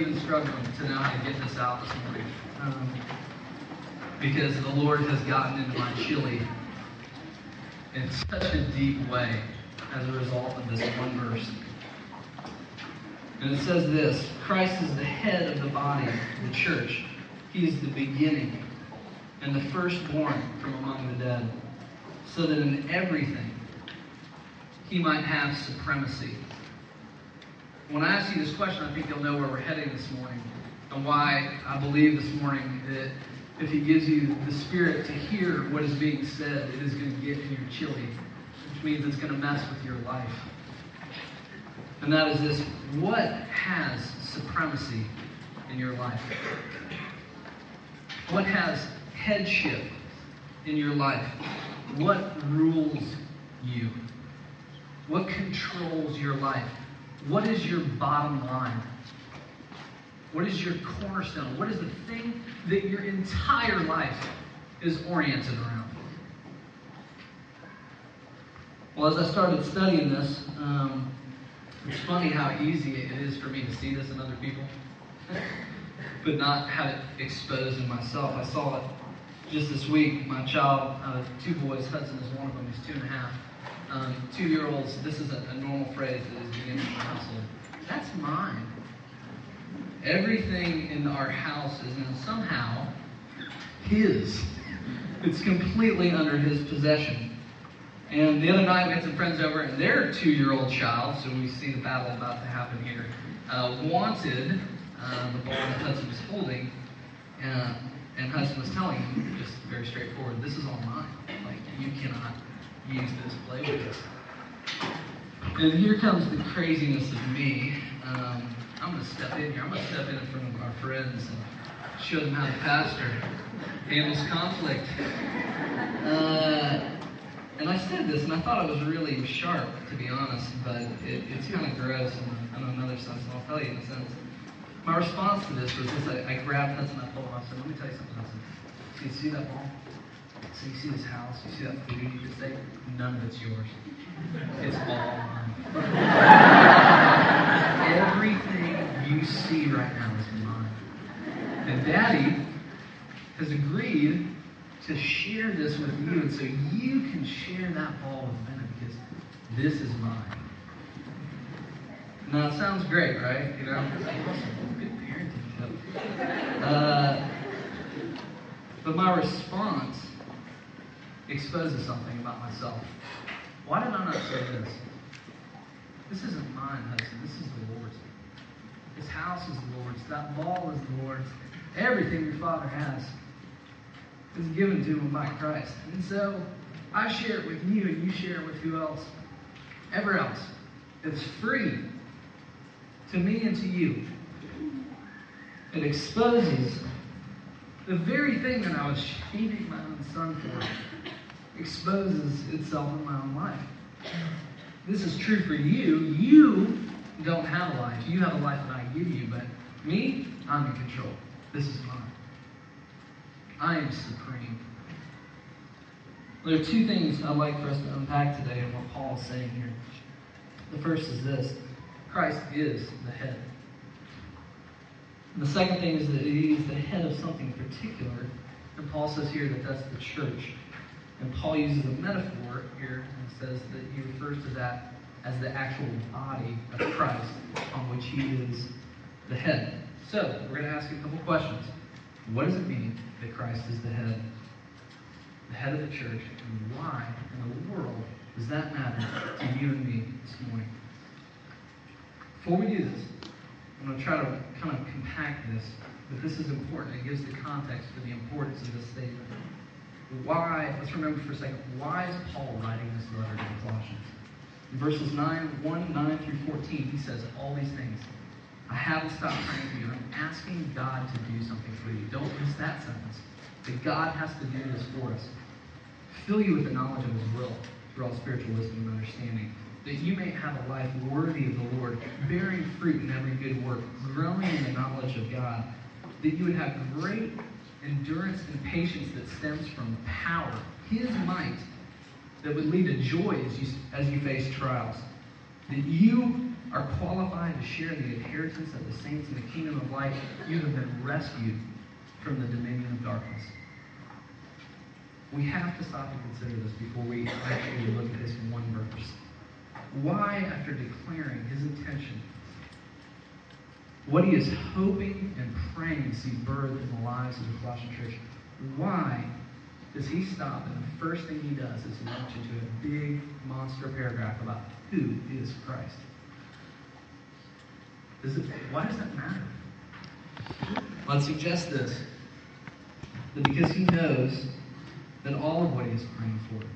even struggling to know how to get this out this morning. Um, because the Lord has gotten into my chili in such a deep way as a result of this one verse. And it says this Christ is the head of the body, the church. He is the beginning and the firstborn from among the dead, so that in everything he might have supremacy. When I ask you this question, I think you'll know where we're heading this morning and why I believe this morning that if he gives you the spirit to hear what is being said, it is going to get in your chili, which means it's going to mess with your life. And that is this what has supremacy in your life? What has headship in your life? What rules you? What controls your life? What is your bottom line? What is your cornerstone? What is the thing that your entire life is oriented around? Well, as I started studying this, um, it's funny how easy it is for me to see this in other people, but not have it exposed in myself. I saw it just this week. My child, uh, two boys, Hudson is one of them, he's two and a half. Um, two year olds, this is a, a normal phrase that is beginning in the household. That's mine. Everything in our house is now somehow his. It's completely under his possession. And the other night we had some friends over, and their two-year-old child, so we see the battle about to happen here, uh, wanted uh, the ball that Hudson was holding, uh, and Hudson was telling him, just very straightforward, this is all mine. Like, you cannot use this, play with this. And here comes the craziness of me. Um, I'm going to step in here. I'm going to step in in front of our friends and show them how the pastor handles conflict. Uh, and I said this, and I thought it was really sharp, to be honest, but it, it's kind of gross in, in another sense, and I'll tell you in a sense. My response to this was this I, I grabbed Hudson, I pulled him, I said, let me tell you something, Hudson. So you see that ball? You see this house, you see that food, you can say, none of it's yours. It's all mine. Everything you see right now is mine. And Daddy has agreed to share this with you, and so you can share that ball with them because this is mine. Now it sounds great, right? You know, good parenting. Uh, but my response exposes something about myself. Why did I not say this? This isn't mine, Hudson. This is the Lord's. This house is the Lord's. That ball is the Lord's. Everything your father has is given to him by Christ. And so I share it with you, and you share it with who else? Ever else. It's free to me and to you. It exposes the very thing that I was shaming my own son for, exposes itself in my own life. This is true for you. You don't have a life. You have a life that I give you, but me, I'm in control. This is mine. I am supreme. There are two things I'd like for us to unpack today in what Paul is saying here. The first is this Christ is the head. And the second thing is that he is the head of something particular. And Paul says here that that's the church. And Paul uses a metaphor here and says that he refers to that as the actual body of Christ on which he is the head. So, we're going to ask you a couple questions. What does it mean that Christ is the head? The head of the church, and why in the world does that matter to you and me this morning? Before we do this, I'm going to try to kind of compact this, but this is important. It gives the context for the importance of this statement. Why, let's remember for a second, why is Paul writing this letter to the Colossians? In verses 9, 1, 9 through 14, he says all these things. I haven't stopped praying for you. I'm asking God to do something for you. Don't miss that sentence. That God has to do this for us. Fill you with the knowledge of his will through all spiritual wisdom and understanding. That you may have a life worthy of the Lord, bearing fruit in every good work, growing in the knowledge of God. That you would have great endurance and patience that stems from power, his might, that would lead to joy as you, as you face trials. That you are qualified to share the inheritance of the saints in the kingdom of light, you have been rescued from the dominion of darkness. We have to stop and consider this before we actually look at this one verse. Why, after declaring his intention, what he is hoping and praying to see birthed in the lives of the Colossian church, why does he stop and the first thing he does is launch into a big monster paragraph about who is Christ? Does it, why does that matter? I'd suggest this that because he knows that all of what he is praying for,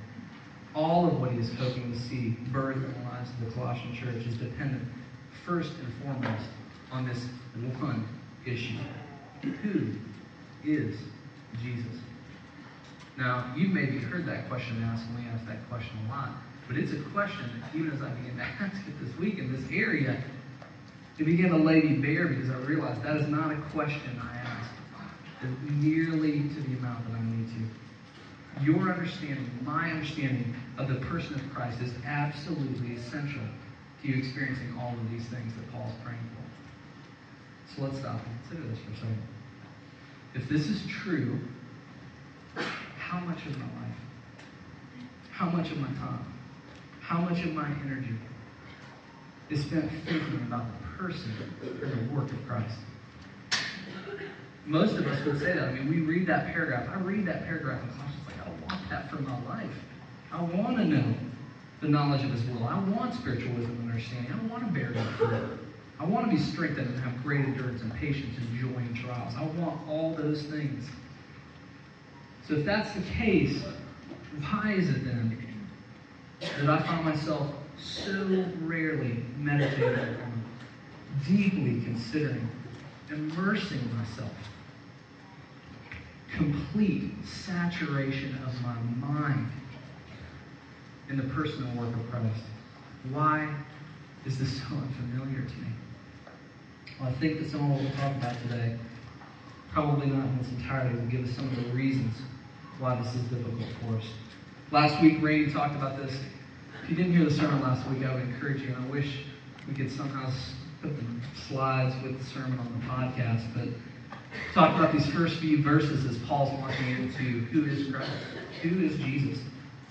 all of what he is hoping to see birth in the lives of the Colossian church is dependent first and foremost on this one issue. Who is Jesus? Now, you've maybe heard that question asked, and we ask that question a lot. But it's a question that even as I began to ask it this week in this area, it began to lay me bare because I realized that is not a question I ask nearly to the amount that I need to. Your understanding, my understanding of the person of Christ is absolutely essential to you experiencing all of these things that Paul's praying for. So let's stop and consider this for a second. If this is true, how much of my life, how much of my time, how much of my energy is spent thinking about the person and the work of Christ? Most of us would say that. I mean, we read that paragraph. I read that paragraph and I'm just like, I want that for my life. I want to know the knowledge of His will. I want spiritual wisdom and understanding. I want to bear good fruit. I want to be strengthened and have great endurance and patience and joy in trials. I want all those things. So if that's the case, why is it then that I find myself so rarely meditating on, deeply considering, immersing myself, complete saturation of my mind in the personal work of Christ? Why is this so unfamiliar to me? Well, I think that some of what we'll talk about today, probably not in its entirety, will give us some of the reasons why this is difficult for us. Last week, Randy talked about this. If you didn't hear the sermon last week, I would encourage you, and I wish we could somehow put the slides with the sermon on the podcast, but talk about these first few verses as Paul's launching into who is Christ, who is Jesus,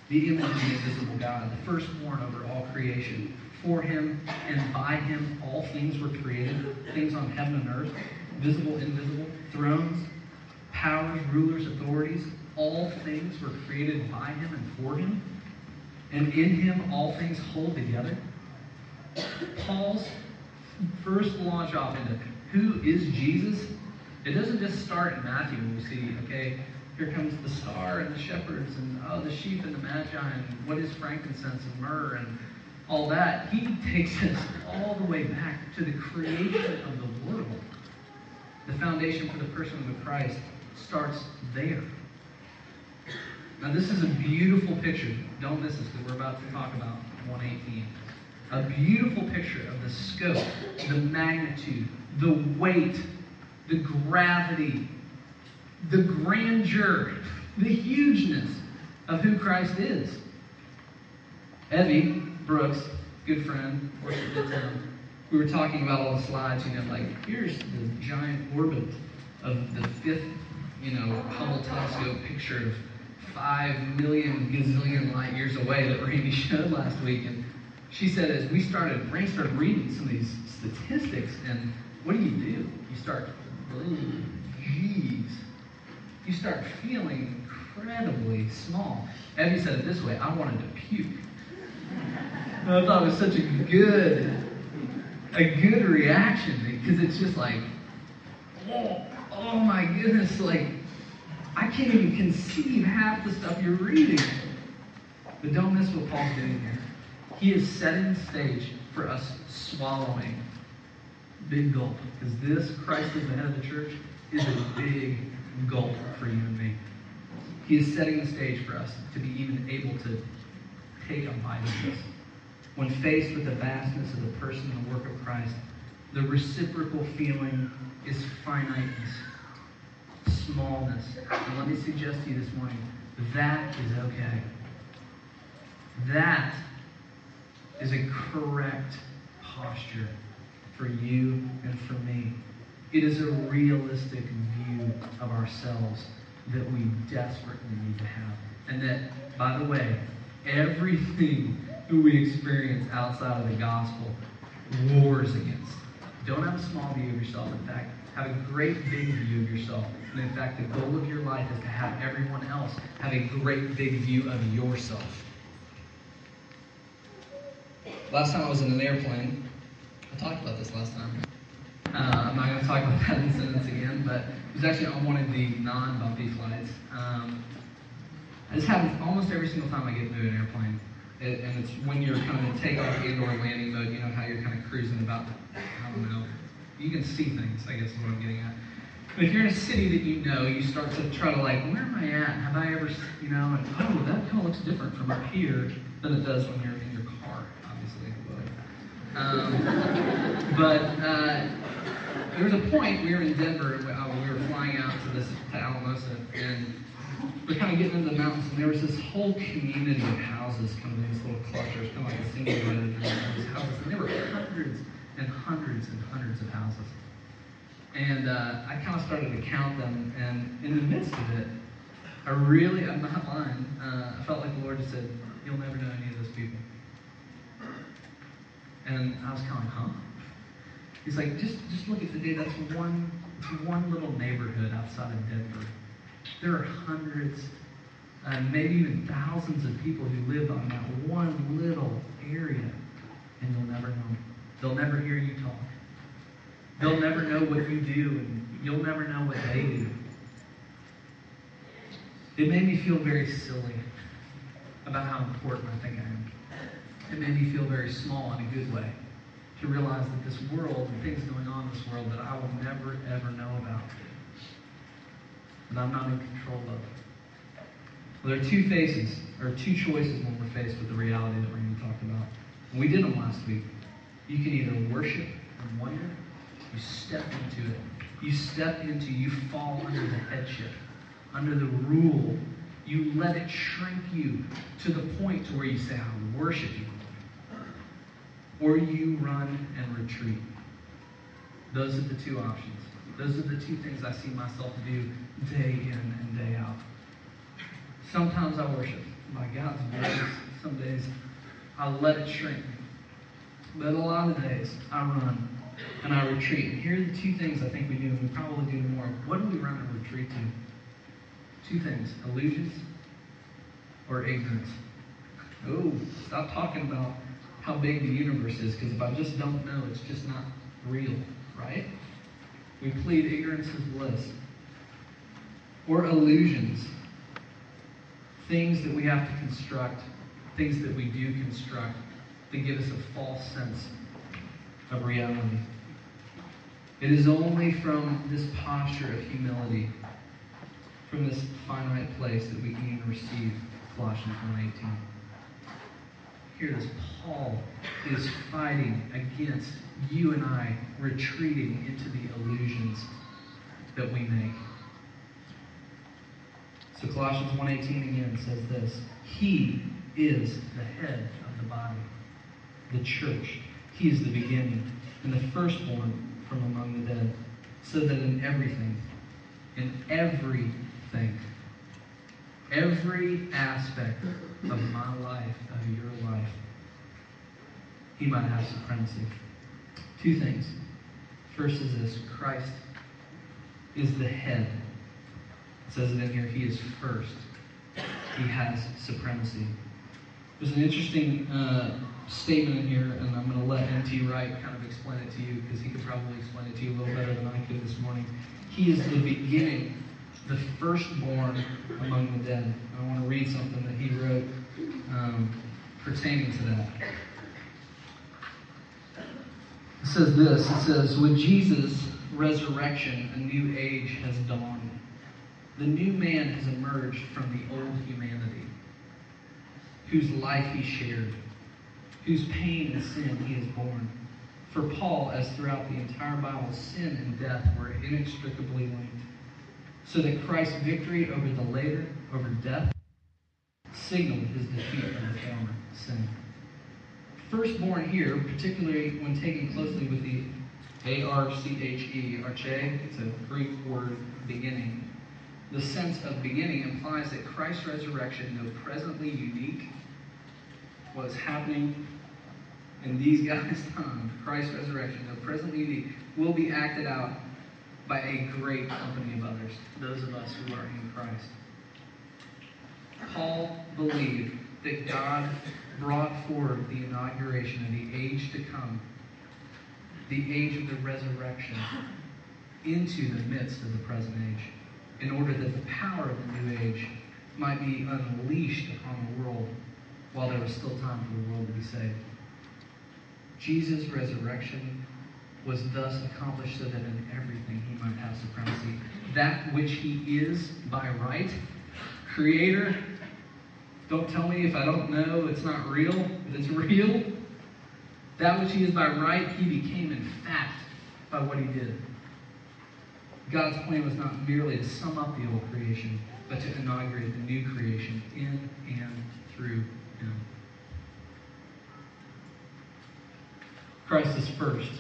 the image of the invisible God, the firstborn over all creation. For him and by him all things were created, things on heaven and earth, visible, invisible, thrones, powers, rulers, authorities all things were created by him and for him, and in him all things hold together. Paul's first launch off into who is Jesus, it doesn't just start in Matthew when we see, okay, here comes the star and the shepherds and oh the sheep and the magi and what is frankincense and myrrh and all that. He takes us all the way back to the creation of the world. The foundation for the person of Christ starts there. Now, this is a beautiful picture. Don't miss this because we're about to talk about 118. A beautiful picture of the scope, the magnitude, the weight, the gravity, the grandeur, the hugeness of who Christ is. Evie Brooks, good friend, worship at we were talking about all the slides, you know, like here's the giant orbit of the fifth, you know, Hubble telescope picture of five million gazillion light years away that Randy showed last week. And she said, as we started, Randy started reading some of these statistics, and what do you do? You start, geez. You start feeling incredibly small. Evie said it this way I wanted to puke. I thought it was such a good, a good reaction because it's just like, oh, oh my goodness, like I can't even conceive half the stuff you're reading. But don't miss what Paul's doing here. He is setting stage for us swallowing. Big gulp. Because this, Christ is the head of the church, is a big gulp for you and me. He is setting the stage for us to be even able to take a bite of this. When faced with the vastness of the person and the work of Christ, the reciprocal feeling is finiteness smallness. And let me suggest to you this morning that is okay. That is a correct posture for you and for me. It is a realistic view of ourselves that we desperately need to have. And that, by the way, everything that we experience outside of the gospel wars against. Don't have a small view of yourself. In fact, have a great big view of yourself. And in fact, the goal of your life is to have everyone else have a great big view of yourself. Last time I was in an airplane, I talked about this last time. Uh, I'm not going to talk about that incident again, but it was actually on one of the non-bumpy flights. Um, this happens almost every single time I get into an airplane. It, and it's when you're kind of in takeoff and or landing mode, you know, how you're kind of cruising about, I don't know, you can see things, I guess is what I'm getting at. But if you're in a city that you know, you start to try to like, where am I at? Have I ever, you know, and oh, that kind of looks different from up here than it does when you're in your car, obviously. Um, but uh, there was a point we were in Denver, uh, we were flying out to this to Alamosa, and we're kind of getting into the mountains, and there was this whole community of houses, kind of in these little clusters, kind of like a single road, these houses, and there were hundreds and hundreds and hundreds of houses. And uh, I kind of started to count them, and in the midst of it, I really, I'm not lying, uh, I felt like the Lord just said, You'll never know any of those people. And I was kind of like, huh? He's like, just just look at the day. That's one one little neighborhood outside of Denver. There are hundreds, uh, maybe even thousands of people who live on that one little area, and you'll never know. They'll never hear you talk. They'll never know what you do, and you'll never know what they do. It made me feel very silly about how important I think I am. It made me feel very small in a good way to realize that this world and things going on in this world that I will never, ever know about, that I'm not in control of. Well, there are two faces, or two choices when we're faced with the reality that Randy talked about. And we did them last week. You can either worship and wonder, you step into it. You step into, you fall under the headship, under the rule. You let it shrink you to the point to where you say, I worship you. Or you run and retreat. Those are the two options. Those are the two things I see myself do day in and day out. Sometimes I worship. By God's grace, some days I let it shrink. But a lot of days I run and I retreat. And here are the two things I think we do, and we probably do more. What do we run and retreat to? Two things illusions or ignorance. Oh, stop talking about how big the universe is, because if I just don't know, it's just not real, right? We plead ignorance is bliss. Or illusions. Things that we have to construct, things that we do construct, that give us a false sense of reality. It is only from this posture of humility, from this finite place, that we can even receive Colossians 1.18. Here is. Paul is fighting against you and I retreating into the illusions that we make. So Colossians 1.18 again says this. He is the head of the body, the church. He is the beginning and the firstborn from among the dead, so that in everything, in everything, every aspect of my life, of your life, he might have supremacy. Two things. First is this Christ is the head. Says it in here, he is first. He has supremacy. There's an interesting uh, statement in here, and I'm going to let N.T. Wright kind of explain it to you because he could probably explain it to you a little better than I could this morning. He is the beginning, the firstborn among the dead. I want to read something that he wrote um, pertaining to that. It says this It says, With Jesus' resurrection, a new age has dawned. The new man has emerged from the old humanity, whose life he shared, whose pain and sin he has borne. For Paul, as throughout the entire Bible, sin and death were inextricably linked. So that Christ's victory over the later, over death, signaled his defeat of the former sin. firstborn here, particularly when taken closely with the A R C H E, arche, it's a Greek word, beginning. The sense of beginning implies that Christ's resurrection, though presently unique, was happening in these guys' time. Christ's resurrection, though presently unique, will be acted out by a great company of others, those of us who are in Christ. Paul believed that God brought forward the inauguration of the age to come, the age of the resurrection, into the midst of the present age, in order that the power of the new age might be unleashed upon the world while there was still time for the world to be saved. Jesus' resurrection was thus accomplished so that in everything he might have supremacy. That which he is by right, creator, don't tell me if I don't know it's not real, but it's real. That which he is by right, he became in fact by what he did. God's plan was not merely to sum up the old creation, but to inaugurate the new creation in and through him. Christ is first.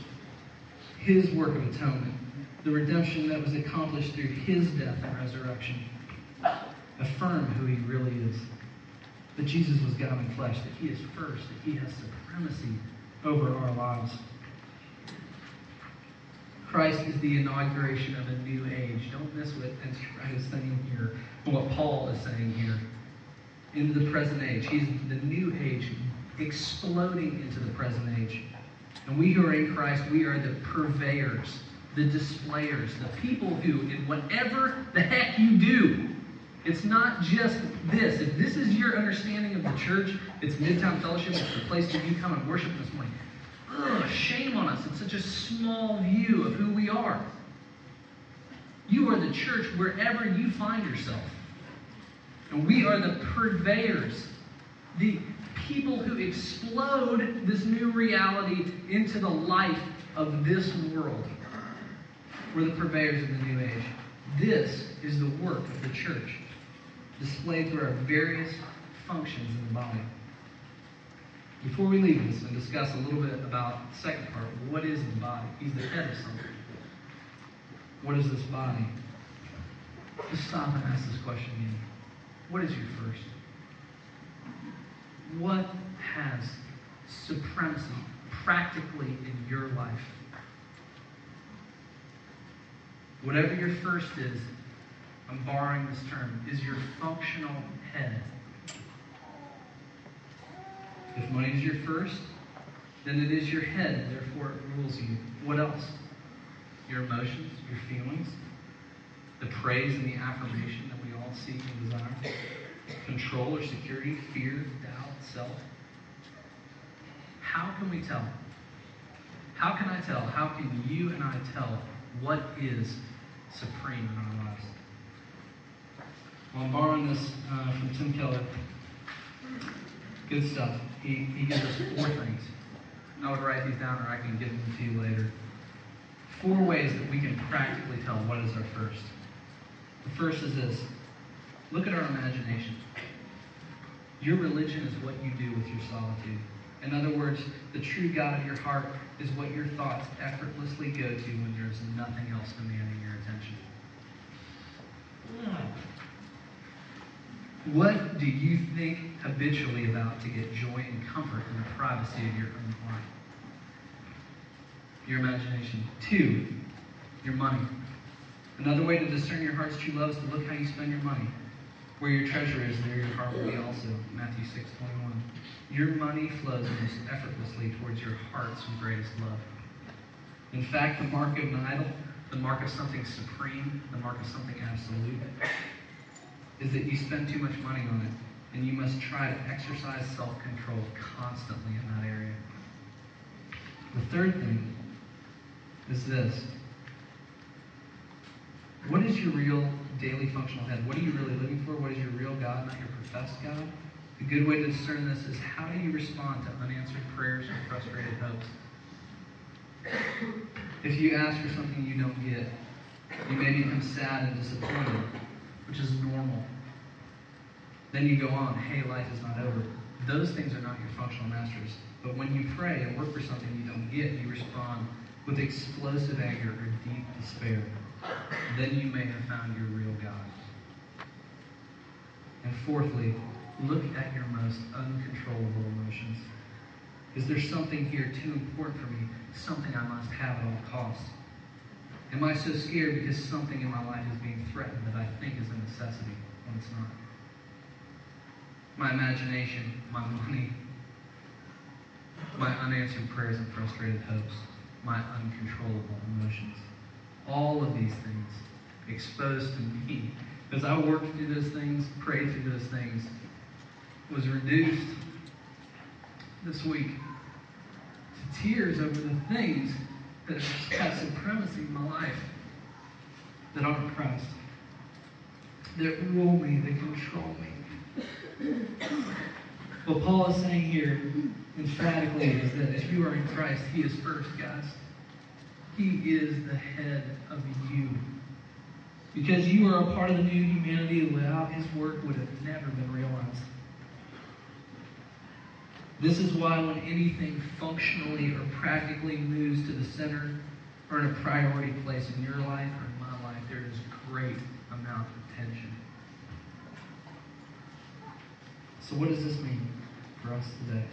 His work of atonement, the redemption that was accomplished through his death and resurrection, affirm who he really is that Jesus was God in flesh, that he is first, that he has supremacy over our lives. Christ is the inauguration of a new age. Don't miss what Ezra is saying here, what Paul is saying here. Into the present age. He's the new age exploding into the present age. And we who are in Christ, we are the purveyors, the displayers, the people who, in whatever the heck you do, it's not just this. If this is your understanding of the church, it's Midtown Fellowship, it's the place that you come and worship this morning. Ugh, shame on us. It's such a small view of who we are. You are the church wherever you find yourself. And we are the purveyors, the people who explode this new reality into the life of this world. We're the purveyors of the new age. This is the work of the church displayed through our various functions in the body. Before we leave this and discuss a little bit about the second part, what is the body? He's the head of something. What is this body? Just stop and ask this question again. What is your first? What has supremacy practically in your life? Whatever your first is, I'm borrowing this term, is your functional head. If money is your first, then it is your head, therefore it rules you. What else? Your emotions, your feelings, the praise and the affirmation that we all seek and desire, control or security, fear, doubt, self. How can we tell? How can I tell? How can you and I tell what is supreme in our lives? Well, I'm borrowing this uh, from Tim Keller. Good stuff. He, he gives us four things. I would write these down or I can give them to you later. Four ways that we can practically tell what is our first. The first is this look at our imagination. Your religion is what you do with your solitude. In other words, the true God of your heart is what your thoughts effortlessly go to when there's nothing else demanding your attention. Hmm. What do you think habitually about to get joy and comfort in the privacy of your own heart? Your imagination. Two, your money. Another way to discern your heart's true love is to look how you spend your money. Where your treasure is, there your heart will be also. Matthew 6 21. Your money flows most effortlessly towards your heart's greatest love. In fact, the mark of an idol, the mark of something supreme, the mark of something absolute, is that you spend too much money on it, and you must try to exercise self control constantly in that area. The third thing is this What is your real daily functional head? What are you really living for? What is your real God, not your professed God? A good way to discern this is how do you respond to unanswered prayers or frustrated hopes? If you ask for something you don't get, you may become sad and disappointed. Then you go on, hey, life is not over. Those things are not your functional masters. But when you pray and work for something you don't get, you respond with explosive anger or deep despair. Then you may have found your real God. And fourthly, look at your most uncontrollable emotions. Is there something here too important for me? Something I must have at all costs? Am I so scared because something in my life is being threatened that I think is a necessity when it's not? My imagination, my money, my unanswered prayers and frustrated hopes, my uncontrollable emotions. All of these things exposed to me as I worked through those things, prayed through those things, was reduced this week to tears over the things that have supremacy in my life that aren't Christ, that rule me, that control me. What Paul is saying here emphatically is that if you are in Christ, He is first, guys. He is the head of you. Because you are a part of the new humanity without His work would have never been realized. This is why when anything functionally or practically moves to the center or in a priority place in your life or in my life, there is great amount of tension. So what does this mean for us today?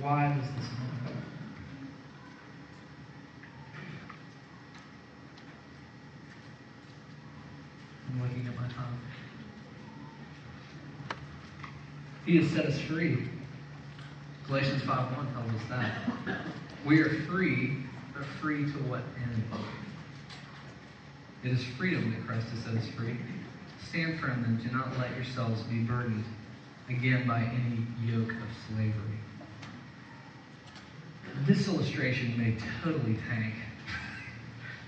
Why does this matter? I'm looking at my time. He has set us free. Galatians 5.1 tells us that. We are free, but free to what end? It is freedom that Christ has set us free. Stand firm and do not let yourselves be burdened again by any yoke of slavery. This illustration may totally tank.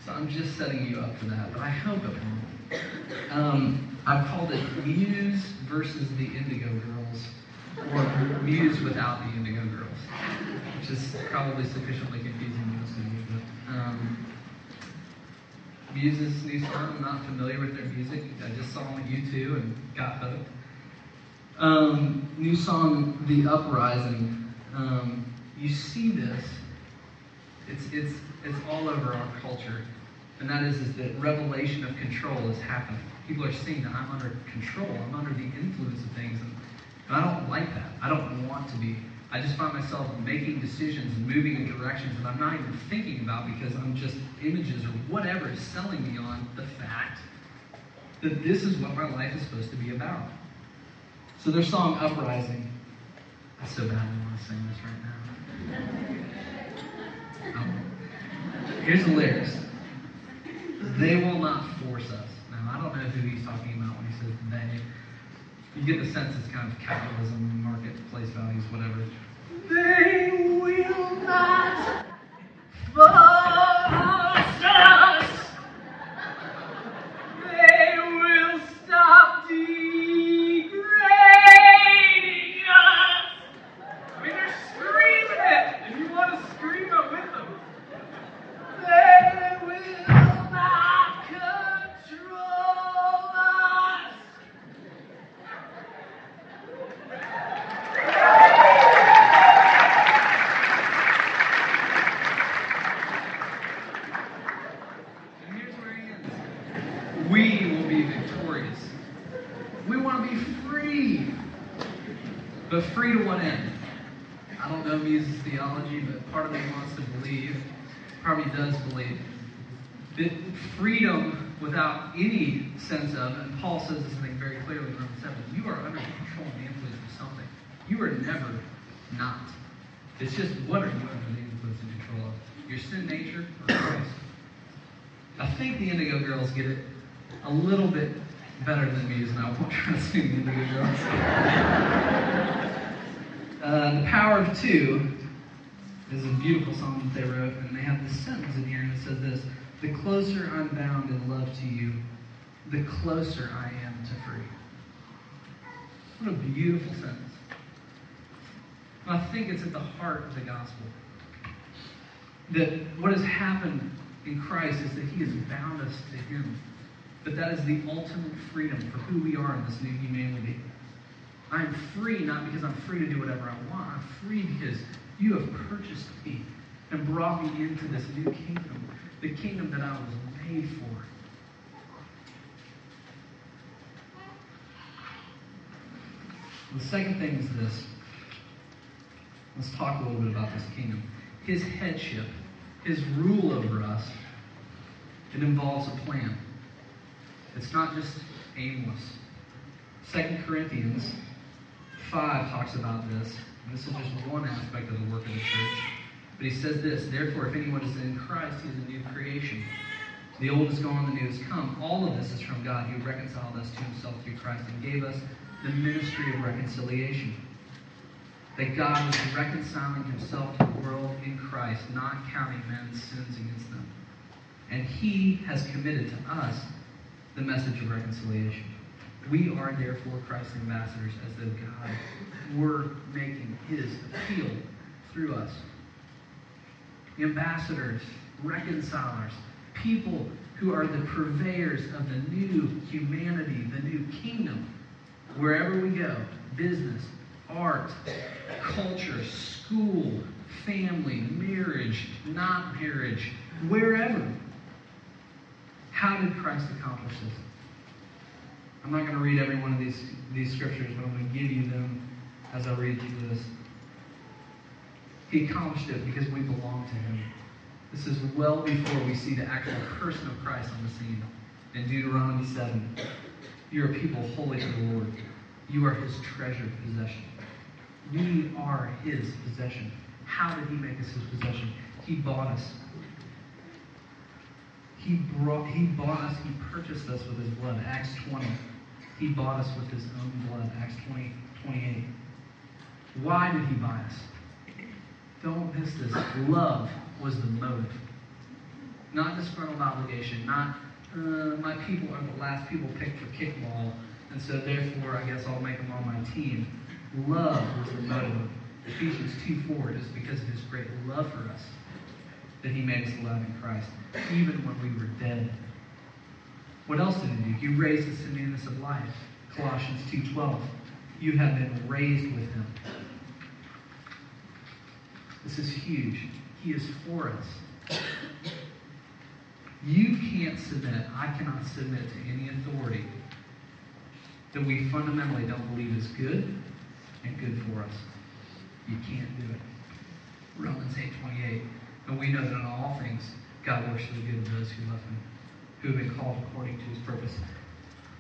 So I'm just setting you up for that, but I hope it won't. Um, I've called it Muse versus the Indigo Girls, or Muse without the Indigo Girls, which is probably sufficiently confusing to most of you. But um, Muse's new song, I'm not familiar with their music. I just saw them at U2 and got hooked. Um, new song, The Uprising. Um, you see this. It's, it's, it's all over our culture. And that is, is that revelation of control is happening. People are seeing that I'm under control. I'm under the influence of things. And, and I don't like that. I don't want to be. I just find myself making decisions and moving in directions that I'm not even thinking about because I'm just images or whatever is selling me on the fact that this is what my life is supposed to be about. So their song Uprising. I so badly want to sing this right now. Um, here's the lyrics. They will not force us. Now, I don't know who he's talking about when he says they. You get the sense it's kind of capitalism, marketplace values, whatever. They will not force us. They will stop degrading us. I mean, they're screaming it, and you want to scream it with them. They will not control us. And here's where he ends. We will be victorious. We want to be free. But free to what end? I don't know Muse's theology, but part of me wants to believe, probably does believe, that freedom without any sense of, and Paul says this I think very clearly in Romans 7, you are under the control and the influence of something. You are never not. It's just what are you under the influence and control of? Your sin nature or Christ? I think the Indigo Girls get it a little bit better than Muse, and I won't try to sing the Indigo Girls. uh, the Power of Two is a beautiful song that they wrote, and they sentence in here, and it says this The closer I'm bound in love to you, the closer I am to free. What a beautiful sentence. I think it's at the heart of the gospel. That what has happened in Christ is that He has bound us to Him. But that is the ultimate freedom for who we are in this new humanity. I'm free not because I'm free to do whatever I want. I'm free because You have purchased me and brought me into this new kingdom, the kingdom that I was made for. The second thing is this. Let's talk a little bit about this kingdom. His headship, his rule over us, it involves a plan. It's not just aimless. Second Corinthians 5 talks about this. This is just one aspect of the work of the church. But he says this Therefore, if anyone is in Christ, he is a new creation. The old is gone, the new has come. All of this is from God who reconciled us to himself through Christ and gave us the ministry of reconciliation. That God was reconciling himself to the world in Christ, not counting men's sins against them. And he has committed to us the message of reconciliation. We are therefore Christ's ambassadors as though God were making his appeal through us. Ambassadors, reconcilers, people who are the purveyors of the new humanity, the new kingdom. Wherever we go, business, art, culture, school, family, marriage, not marriage, wherever. How did Christ accomplish this? I'm not going to read every one of these, these scriptures, but I'm going to give you them as I read through this. He accomplished it because we belong to him. This is well before we see the actual person of Christ on the scene. In Deuteronomy 7, you're a people holy to the Lord. You are his treasured possession. We are his possession. How did he make us his possession? He bought us. He brought he bought us, he purchased us with his blood. Acts 20. He bought us with his own blood. Acts 20, 28. Why did he buy us? Don't miss this. Love was the motive. Not disgruntled obligation, not uh, my people are the last people picked for kickball, and so therefore I guess I'll make them on my team. Love was the motive. Ephesians 2 4 is because of his great love for us that he made us alive in Christ, even when we were dead. What else did he do? He raised us to newness of life. Colossians 2.12. You have been raised with him. This is huge. He is for us. You can't submit, I cannot submit to any authority that we fundamentally don't believe is good and good for us. You can't do it. Romans 8.28 and we know that in all things, God works for the good of those who love him, who have been called according to his purpose.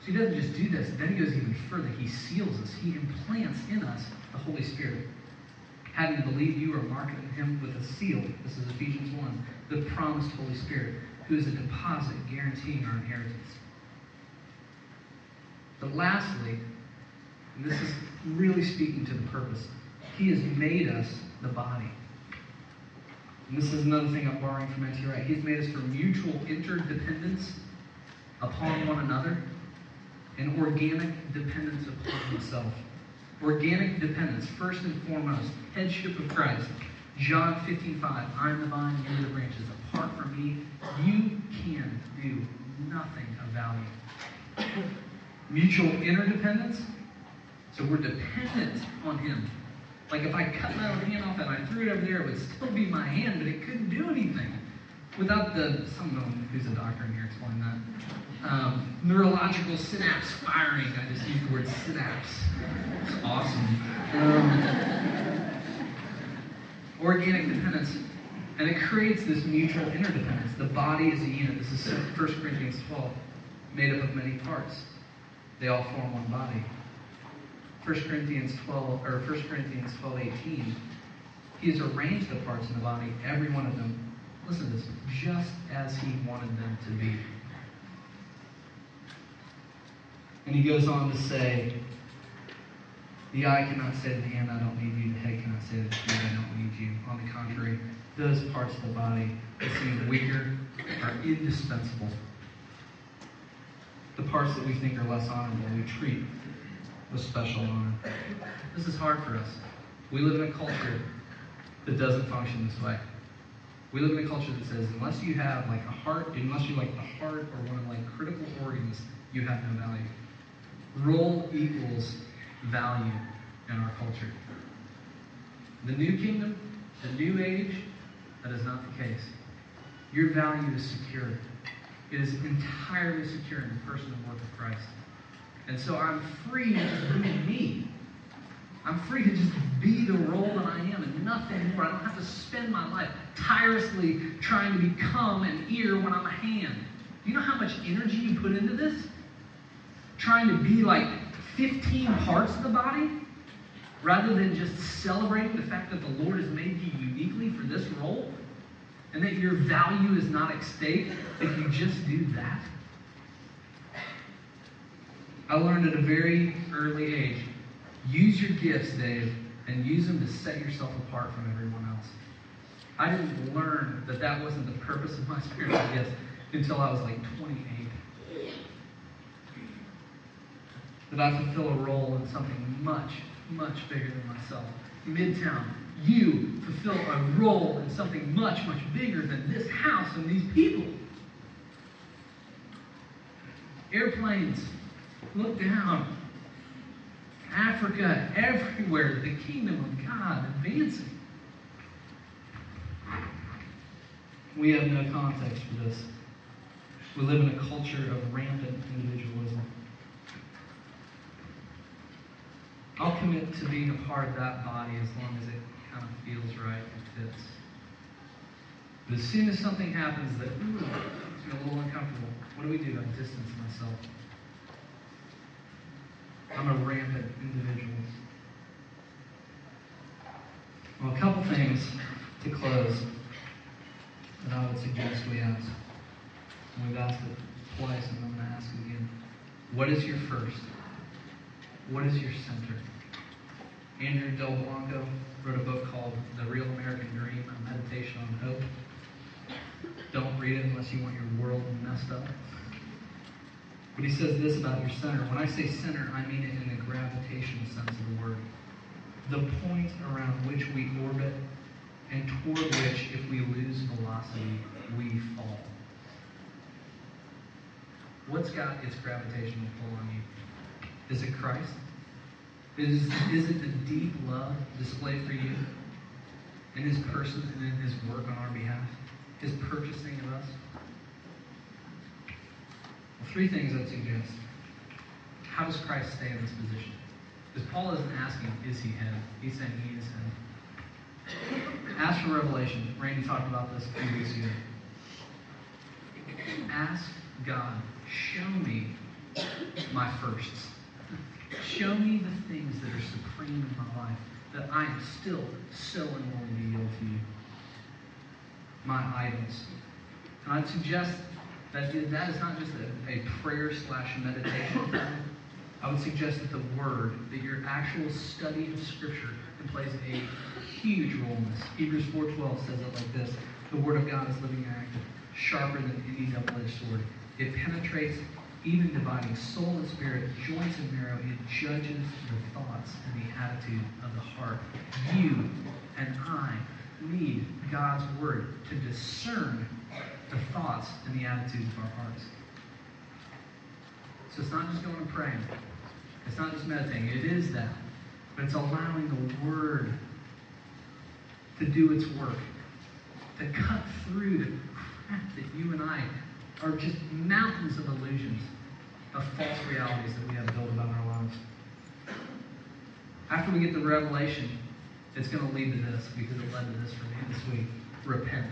So he doesn't just do this, then he goes even further. He seals us. He implants in us the Holy Spirit. Having believed you are marked in him with a seal, this is Ephesians 1, the promised Holy Spirit, who is a deposit guaranteeing our inheritance. But lastly, and this is really speaking to the purpose, he has made us the body. And this is another thing I'm borrowing from N.T. Wright. He's made us for mutual interdependence upon one another and organic dependence upon himself. Organic dependence, first and foremost, headship of Christ. John 15, 5, I am the vine, you are the branches. Apart from me, you can do nothing of value. Mutual interdependence, so we're dependent on him. Like if I cut my own hand off and I threw it over there, it would still be my hand, but it couldn't do anything. Without the, someone who's a doctor in here explain that. Um, neurological synapse firing. I just used the word synapse. It's awesome. Um, organic dependence. And it creates this mutual interdependence. The body is a unit. This is 1 Corinthians 12, made up of many parts. They all form one body. 1 Corinthians 12 or 1 Corinthians 12, 18, he has arranged the parts in the body, every one of them, listen to this, just as he wanted them to be. And he goes on to say, the eye cannot say to the hand, I don't need you. The head cannot say to the feet, I don't need you. On the contrary, those parts of the body that seem weaker are indispensable. The parts that we think are less honorable, we treat with special honor. This is hard for us. We live in a culture that doesn't function this way. We live in a culture that says unless you have like a heart, unless you like the heart or one of like critical organs, you have no value. Role equals value in our culture. The new kingdom, The new age, that is not the case. Your value is secure. It is entirely secure in the person and work of Christ. And so I'm free to be me. I'm free to just be the role that I am and nothing more. I don't have to spend my life tirelessly trying to become an ear when I'm a hand. Do you know how much energy you put into this? Trying to be like 15 parts of the body rather than just celebrating the fact that the Lord has made you uniquely for this role and that your value is not at stake if you just do that. I learned at a very early age use your gifts, Dave, and use them to set yourself apart from everyone else. I didn't learn that that wasn't the purpose of my spiritual gifts until I was like 28. That I fulfill a role in something much, much bigger than myself. Midtown, you fulfill a role in something much, much bigger than this house and these people. Airplanes, look down. Africa, everywhere, the kingdom of God advancing. We have no context for this. We live in a culture of rampant individualism. I'll commit to being a part of that body as long as it kind of feels right and fits. But as soon as something happens that, ooh, a little uncomfortable, what do we do? I distance myself. I'm a rampant individual. Well, a couple things to close that I would suggest we ask. And we've asked it twice, and I'm going to ask again. What is your first? What is your center? Andrew Delbanco wrote a book called The Real American Dream, a meditation on hope. Don't read it unless you want your world messed up. But he says this about your center. When I say center, I mean it in the gravitational sense of the word. The point around which we orbit and toward which, if we lose velocity, we fall. What's got its gravitational pull on you? Is it Christ? Is, is it the deep love displayed for you in his person and in his work on our behalf? His purchasing of us? Well, three things I'd suggest. How does Christ stay in this position? Because Paul isn't asking, is he head? He's saying he is head. Ask for revelation. Randy talked about this a few weeks ago. Ask God, show me my firsts. Show me the things that are supreme in my life that I am still so unwilling to yield to you. My idols. And I'd suggest that that is not just a, a prayer slash meditation. I would suggest that the Word, that your actual study of Scripture, plays a huge role in this. Hebrews 4.12 says it like this. The Word of God is living and active, sharper than any double-edged sword. It penetrates even dividing soul and spirit, joints and marrow. It judges the thoughts and the attitude of the heart. You and I need God's Word to discern the thoughts and the attitudes of our hearts. So it's not just going and praying. It's not just meditating. It is that. But it's allowing the Word to do its work, to cut through the crap that you and I are just mountains of illusions, of false realities that we have built about our lives. After we get the revelation, it's going to lead to this because it led to this for me this week. Repent.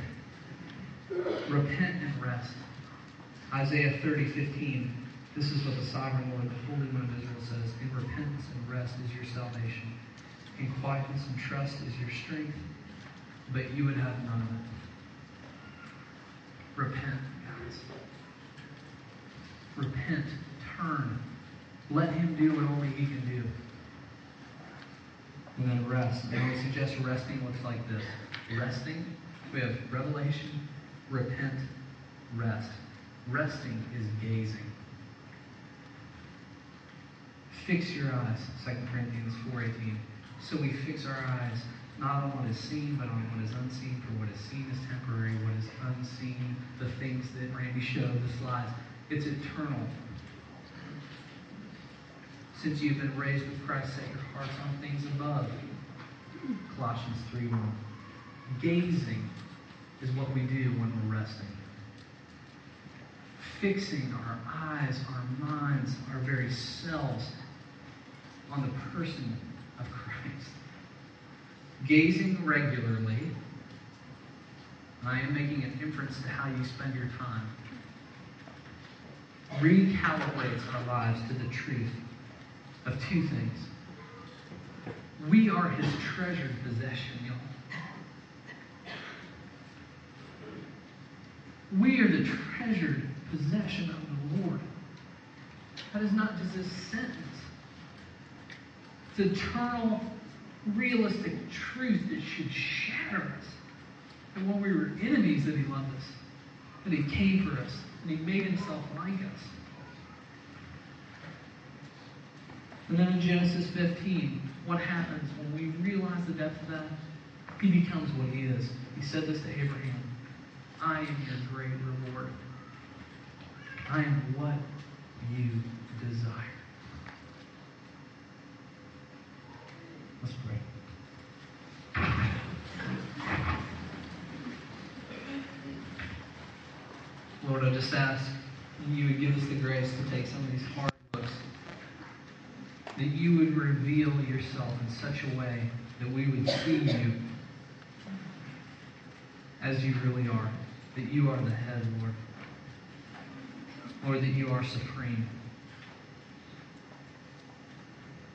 Repent and rest. Isaiah 30, 15. This is what the sovereign Lord, the Holy One of Israel says. In repentance and rest is your salvation. In quietness and trust is your strength. But you would have none of it. Repent, guys. Repent. Turn. Let him do what only he can do. And then rest. And I suggest resting looks like this. Resting, we have revelation, repent, rest. Resting is gazing. Fix your eyes, 2 Corinthians 4.18. So we fix our eyes not on what is seen, but on what is unseen. For what is seen is temporary, what is unseen, the things that Randy showed, the slides, it's eternal. Since you've been raised with Christ, set your hearts on things above. Colossians 3.1. Gazing is what we do when we're resting. Fixing our eyes, our minds, our very selves on the person of Christ. Gazing regularly, I am making an inference to how you spend your time, recalibrates our lives to the truth of two things. We are his treasured possession, y'all. We are the treasured possession of the Lord. That is not just a sentence. Eternal, realistic truth that should shatter us. And when we were enemies, that He loved us, that He came for us, and He made Himself like us. And then in Genesis 15, what happens when we realize the depth of that? He becomes what He is. He said this to Abraham I am your great reward. I am what you desire. Let's pray. Lord, I just ask you would give us the grace to take some of these hard looks, that you would reveal yourself in such a way that we would see you as you really are, that you are the head, Lord. Lord, that you are supreme.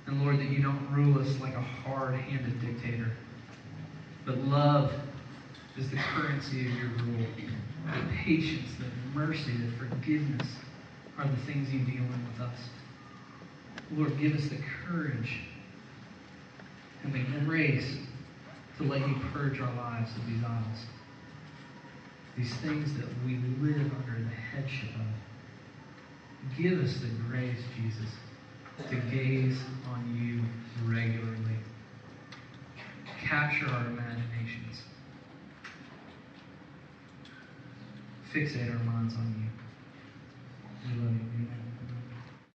And Lord, that you don't rule us like a hard handed dictator. But love is the currency of your rule. The patience, the mercy, the forgiveness are the things you deal in with us. Lord, give us the courage and the grace to let you purge our lives of these idols. These things that we live under the headship of. Give us the grace, Jesus, to gaze on you regularly. Capture our imaginations. Fixate our minds on you. We love you. Amen.